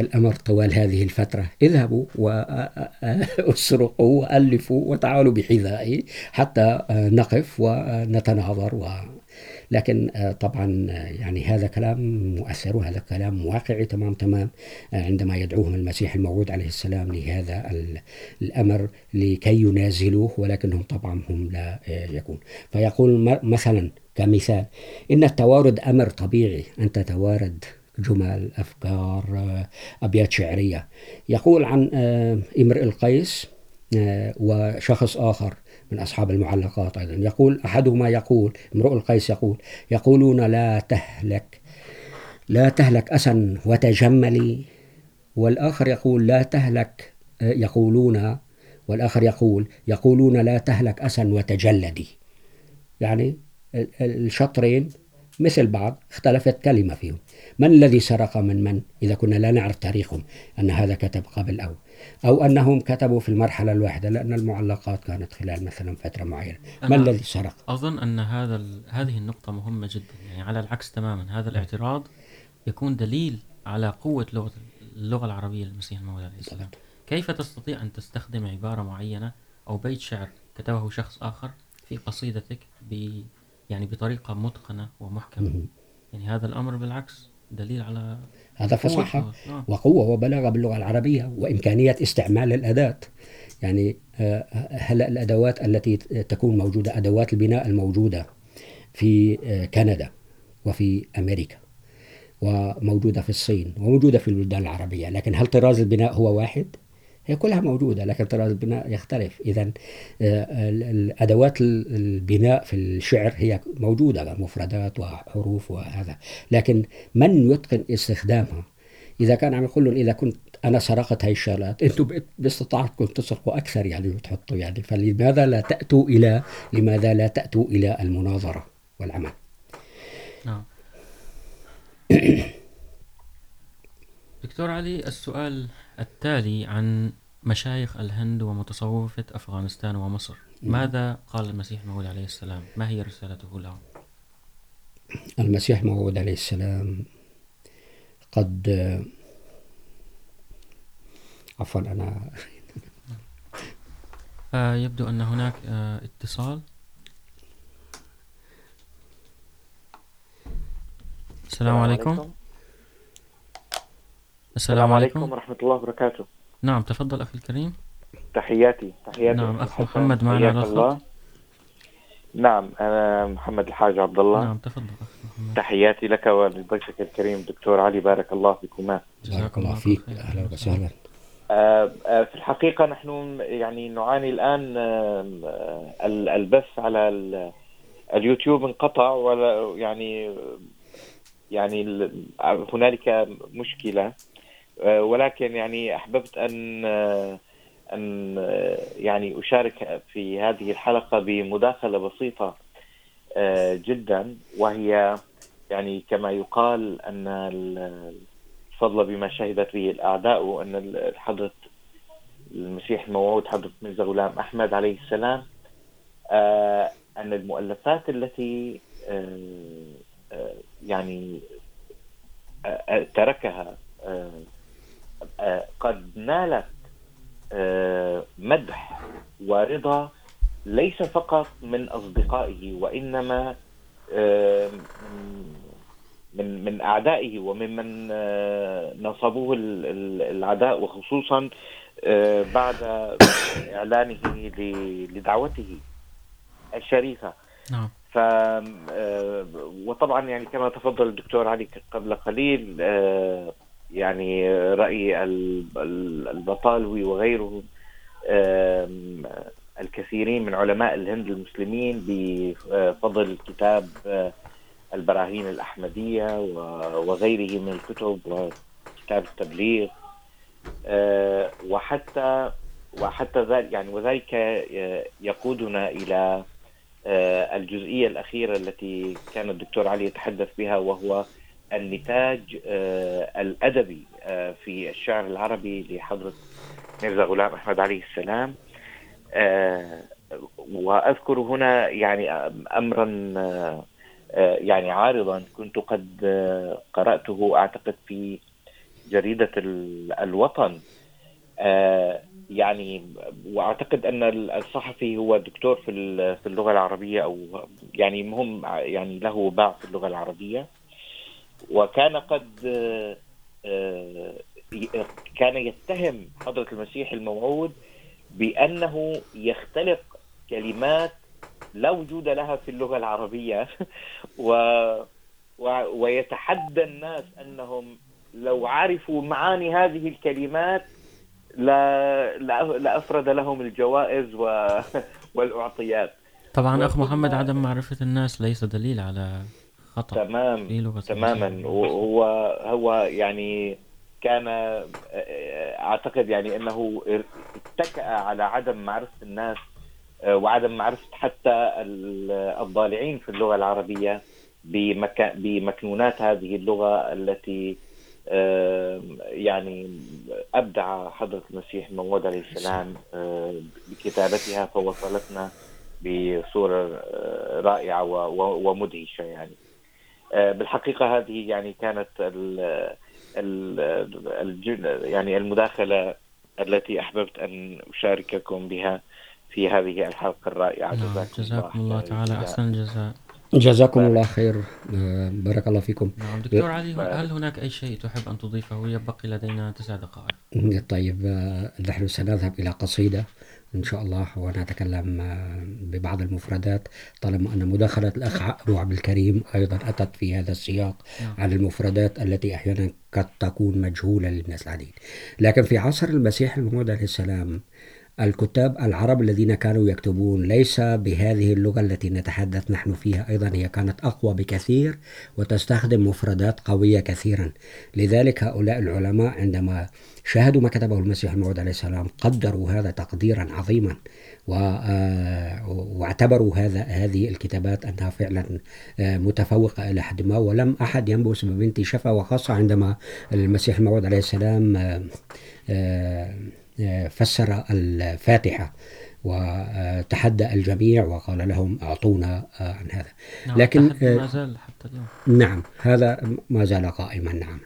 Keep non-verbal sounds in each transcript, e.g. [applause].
الأمر طوال هذه الفترة. اذهبوا واسرقوا وألفوا وتعالوا بحذائي حتى نقف ونتناظر. و لكن طبعا، يعني هذا كلام مؤثر وهذا كلام واقعي تمام تمام. عندما يدعوهم المسيح الموعود عليه السلام لهذا الأمر لكي ينازلوه، ولكنهم طبعا هم لا يكون. فيقول مثلا كمثال، إن التوارد أمر طبيعي. أن تتوارد جمل، أفكار أبيات شعرية. يقول عن امرئ القيس وشخص آخر من أصحاب المعلقات أيضا. يقول، أحدهما يقول، امرؤ القيس يقول، يقولون لا تهلك لا تهلك أسا وتجملي. والآخر يقول، لا تهلك يقولون. والآخر يقول، يقولون لا تهلك أسا وتجلدي. يعني الشطرين مثل بعض اختلفت كلمة فيهم. من الذي سرق من من؟ إذا كنا لا نعرف تاريخهم أن هذا كتب قبل أو أو أنهم كتبوا في المرحلة الواحدة لأن المعلقات كانت خلال مثلا فترة معينة. ما الذي سرق؟ أظن أن هذا هذه النقطة مهمة جدا يعني على العكس تماما. هذا الاعتراض يكون دليل على قوة لغة اللغة العربية للمسيح الموعود عليه السلام. كيف تستطيع أن تستخدم عبارة معينة أو بيت شعر كتبه شخص آخر في قصيدتك ب يعني بطريقة متقنة ومحكمة. يعني هذا الأمر بالعكس دليل على هذا فصاحة وقوة وبلاغة باللغة العربية وإمكانية استعمال الأداة. يعني هلا الأدوات التي تكون موجودة أدوات البناء الموجودة في كندا وفي أمريكا وموجودة في الصين وموجودة في البلدان العربية لكن هل طراز البناء هو واحد؟ هي كلها موجودة لكن طراز البناء يختلف. إذا الأدوات البناء في الشعر هي موجودة مفردات وحروف وهذا. لكن من يتقن استخدامها؟ إذا كان عم يقول لهم إذا كنت أنا سرقت هاي الشغلات أنتم باستطاعتكم تسرقوا أكثر يعني وتحطوا يعني. فلماذا لا تأتوا إلى لماذا لا تأتوا إلى المناظرة والعمل؟ نعم. [coughs] دكتور علي السؤال التالي عن مشايخ الهند ومتصوفة أفغانستان ومصر. ماذا قال المسيح الموعود عليه السلام؟ ما هي رسالته لهم؟ المسيح الموعود عليه السلام قد عفوا أنا يبدو أن هناك اتصال. السلام عليكم. السلام عليكم ورحمة الله وبركاته. نعم تفضل أخي الكريم. تحياتي تحياتي. نعم أخ محمد معنا على الخط. نعم أنا محمد الحاج عبد الله. نعم تفضل أخ محمد. تحياتي لك ولضيفك الكريم دكتور علي بارك الله فيكما. جزاك الله فيك. أهلا وسهلا. في الحقيقة نحن يعني نعاني الآن البث على اليوتيوب انقطع ولا يعني يعني هنالك مشكلة. ولكن يعني أحببت أن أن يعني أشارك في هذه الحلقة بمداخلة بسيطة جدا، وهي يعني كما يقال أن الفضل بما شهدت به الأعداء أن حضرة المسيح الموعود، حضرة مرزا غلام أحمد عليه السلام أن المؤلفات التي يعني تركها قد نالت مدح ورضا ليس فقط من أصدقائه وإنما من من أعدائه وممن نصبوه العداء وخصوصا بعد إعلانه لدعوته الشريفة. نعم. ف وطبعا يعني كما تفضل الدكتور علي قبل قليل يعني رأي البطالوي وغيره الكثيرين من علماء الهند المسلمين بفضل كتاب البراهين الأحمدية وغيره من الكتب وكتاب التبليغ. وحتى وحتى ذلك يعني وذلك يقودنا إلى الجزئية الأخيرة التي كان الدكتور علي يتحدث بها وهو النتاج الأدبي في الشعر العربي لحضرة ميرزا غلام أحمد عليه السلام. وأذكر هنا يعني أمرا يعني عارضا كنت قد قرأته أعتقد في جريدة الوطن. يعني واعتقد ان الصحفي هو دكتور في في اللغه العربيه او يعني مهم، يعني له باع في اللغه العربيه وكان قد كان يتهم حضره المسيح الموعود بانه يختلق كلمات لا وجود لها في اللغه العربيه [laughs] و ويتحدى الناس انهم لو عرفوا معاني هذه الكلمات لا لافرد لهم الجوائز و... [laughs] والاعطيات طبعا اخ محمد عدم معرفه الناس ليس دليل على خطا تمام تماما. هو هو يعني كان اعتقد يعني انه اتكأ على عدم معرفه الناس وعدم معرفه حتى الضالعين في اللغه العربيه بمكنونات هذه اللغه التي يعني ابدع حضره المسيح موعود عليه السلام بكتابتها فوصلتنا بصوره رائعه ومدهشه يعني. بالحقيقه هذه يعني كانت ال ال يعني المداخله التي احببت ان اشارككم بها في هذه الحلقه الرائعه جزاكم, جزاكم الله تعالى. احسن الجزاء جزاكم الله خير. بارك الله فيكم. نعم دكتور علي هل هناك أي شيء تحب أن تضيفه؟ يبقي لدينا تسع دقائق. طيب نحن سنذهب إلى قصيدة. إن شاء الله ونتكلم ببعض المفردات طالما أن مداخلة الأخ أبو عبد الكريم أيضا أتت في هذا السياق عن المفردات التي أحيانا قد تكون مجهولة للناس العديد لكن في عصر المسيح الموعود عليه السلام الكتاب العرب الذين كانوا يكتبون، ليس بهذه اللغة التي نتحدث نحن فيها أيضا، هي كانت أقوى بكثير وتستخدم مفردات قوية كثيرا. لذلك هؤلاء العلماء عندما شاهدوا ما كتبه المسيح الموعود عليه السلام، قدروا هذا تقديرا عظيما واعتبروا هذا، هذه الكتابات انها فعلا متفوقه الى حد ما. ولم احد ينبس ببنت شفا وخاصه عندما المسيح الموعود عليه السلام فسر الفاتحة وتحدى الجميع وقال لهم أعطونا عن هذا. نعم لكن ما زال حتى اليوم. نعم هذا ما زال قائما نعم.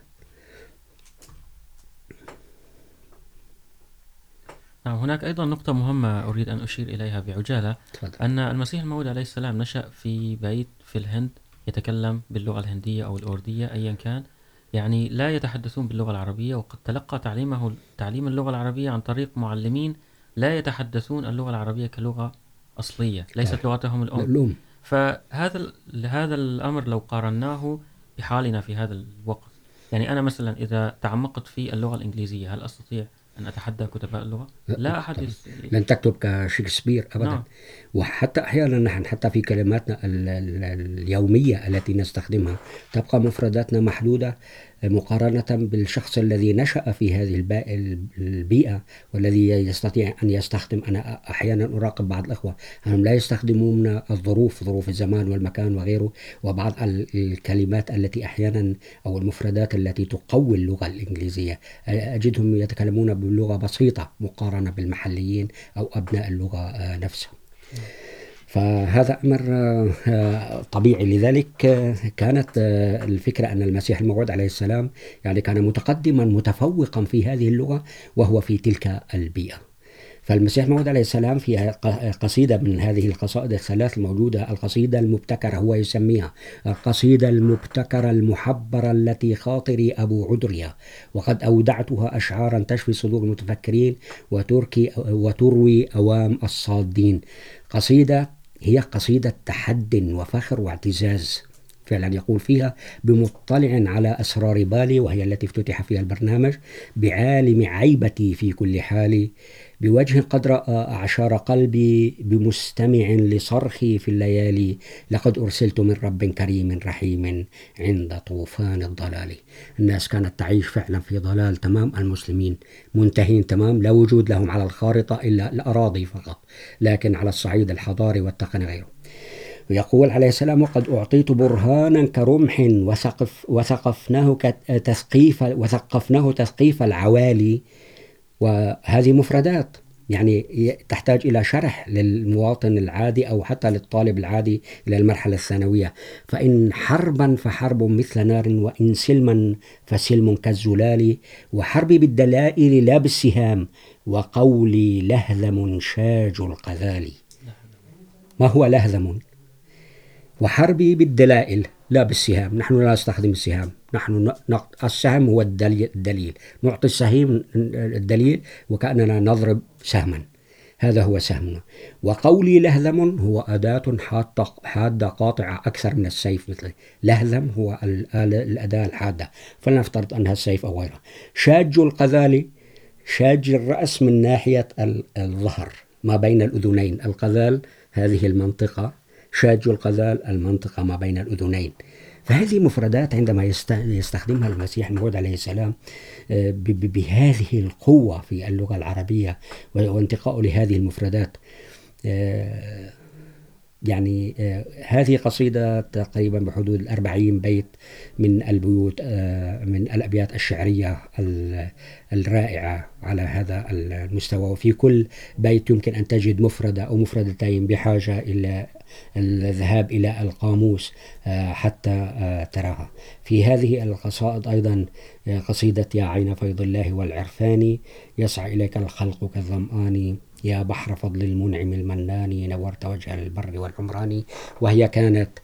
نعم هناك أيضا نقطة مهمة أريد أن أشير إليها بعجالة تفضل. أن المسيح الموعود عليه السلام نشأ في بيت في الهند يتكلم باللغة الهندية أو الأوردية أيا كان. يعني لا يتحدثون باللغة العربية وقد تلقى تعليمه تعليم اللغة العربية عن طريق معلمين لا يتحدثون اللغة العربية كلغة أصلية ليست لغتهم الأم. فهذا هذا الأمر لو قارناه بحالنا في هذا الوقت. يعني أنا مثلا إذا تعمقت في اللغة الإنجليزية هل أستطيع أن أتحدى كتباء اللغة؟ لا أحد يس... لن تكتب كشكسبير أبدا نعم. وحتى أحيانا نحن حتى في كلماتنا اليومية التي نستخدمها تبقى مفرداتنا محدودة مقارنة بالشخص الذي نشأ في هذه البيئة والذي يستطيع أن يستخدم، أنا أحيانا أراقب بعض الأخوة أنهم لا يستخدمون الظروف، ظروف الزمان والمكان وغيره، وبعض الكلمات التي أحيانا أو المفردات التي تقوي اللغة الإنجليزية. أجدهم يتكلمون بلغة بسيطة مقارنة بالمحليين أو أبناء اللغة نفسها فهذا امر طبيعي. لذلك كانت الفكره ان المسيح الموعود عليه السلام يعني كان متقدما، متفوقا في هذه اللغه وهو في تلك البيئه فالمسيح الموعود عليه السلام في قصيدة من هذه القصائد الثلاث الموجودة، القصيدة المبتكرة، هو يسميها القصيدة المبتكرة المحبرة التي خاطري أبو عدريا وقد أودعتها أشعارا تشفي صدور المتفكرين وتركي، وتروي أوام الصادين. قصيدة هي قصيدة تحد وفخر واعتزاز. فعلا يقول فيها، بمطلع على أسرار بالي، وهي التي افتتح فيها البرنامج، بعالم عيبتي في كل حال بوجه قد رأى أعشار قلبي بمستمع لصرخي في الليالي. لقد أرسلت من رب كريم رحيم عند طوفان الضلال. الناس كانت تعيش فعلا في ضلال، تمام؟ المسلمين منتهين، تمام؟ لا وجود لهم على الخارطة إلا الأراضي فقط، لكن على الصعيد الحضاري والتقني غيره. ويقول عليه السلام، وقد أعطيت برهانا كرمح وثقف وثقفناه تثقيف وثقفناه تثقيف العوالي وهذه مفردات. يعني تحتاج إلى شرح للمواطن العادي أو حتى للطالب العادي إلى المرحلة الثانوية. فإن حربا فحرب مثل نار، وإن سلما فسلم كالزلال. وحربي بالدلائل لا بالسهام. وقولي لهذم شاج القذال. ما هو لهذم؟ وحربي بالدلائل. لا بالسهام، نحن لا نستخدم السهام. نحن السهم هو الدليل. نعطي السهم الدليل وكأننا نضرب سهما. هذا هو سهمنا. وقولي لهذم هو أداة حادة حادة قاطعة أكثر من السيف مثل لهذم هو الأداة الحادة. فلنفترض أنها السيف أو غيرها شاج القذال شاج الرأس من ناحية الظهر ما بين الأذنين. القذال، هذه المنطقة شاج القذال المنطقة ما بين الأذنين. فهذه مفردات عندما يستخدمها المسيح الموعود عليه السلام بهذه القوة في اللغة العربية وانتقاء لهذه المفردات يعني هذه قصيدة تقريبا بحدود الأربعين بيت من البيوت من الأبيات الشعرية الرائعة على هذا المستوى. وفي كل بيت يمكن أن تجد مفردة أو مفردتين بحاجة إلى الذهاب إلى القاموس حتى تراها. في هذه القصائد أيضا قصيدة يا عين فيض الله والعرفان، يسعى إليك الخلق كالظمآن يا بحر فضل المنعم المنان نورت وجه البر والعمران وهي كانت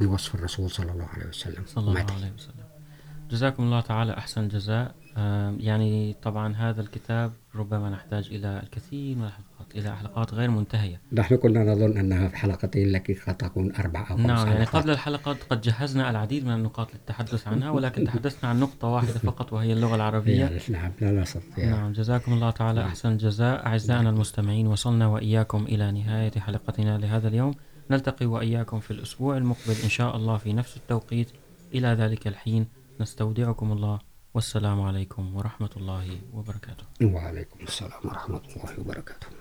بوصف الرسول صلى الله عليه وسلم. صلى الله عليه وسلم. جزاكم الله تعالى أحسن جزاء. يعني طبعا هذا الكتاب ربما نحتاج إلى الكثير من الحلقات إلى حلقات غير منتهية. نحن كنا نظن أنها في حلقتين لكن قد تكون أربع أو خمس نعم يعني قبل الحلقات قد جهزنا العديد من النقاط للتحدث عنها [laughs] ولكن تحدثنا عن نقطة واحدة فقط وهي اللغة العربية. نعم لا نستطيع نعم جزاكم الله تعالى أحسن جزاء أعزائنا المستمعين وصلنا وإياكم إلى نهاية حلقتنا لهذا اليوم. نلتقي وإياكم في الأسبوع المقبل إن شاء الله في نفس التوقيت. إلى ذلك الحين نستودعكم الله. والسلام علیکم ورحمۃ اللہ وبرکاتہ۔ وعلیکم السلام ورحمۃ اللہ وبرکاتہ۔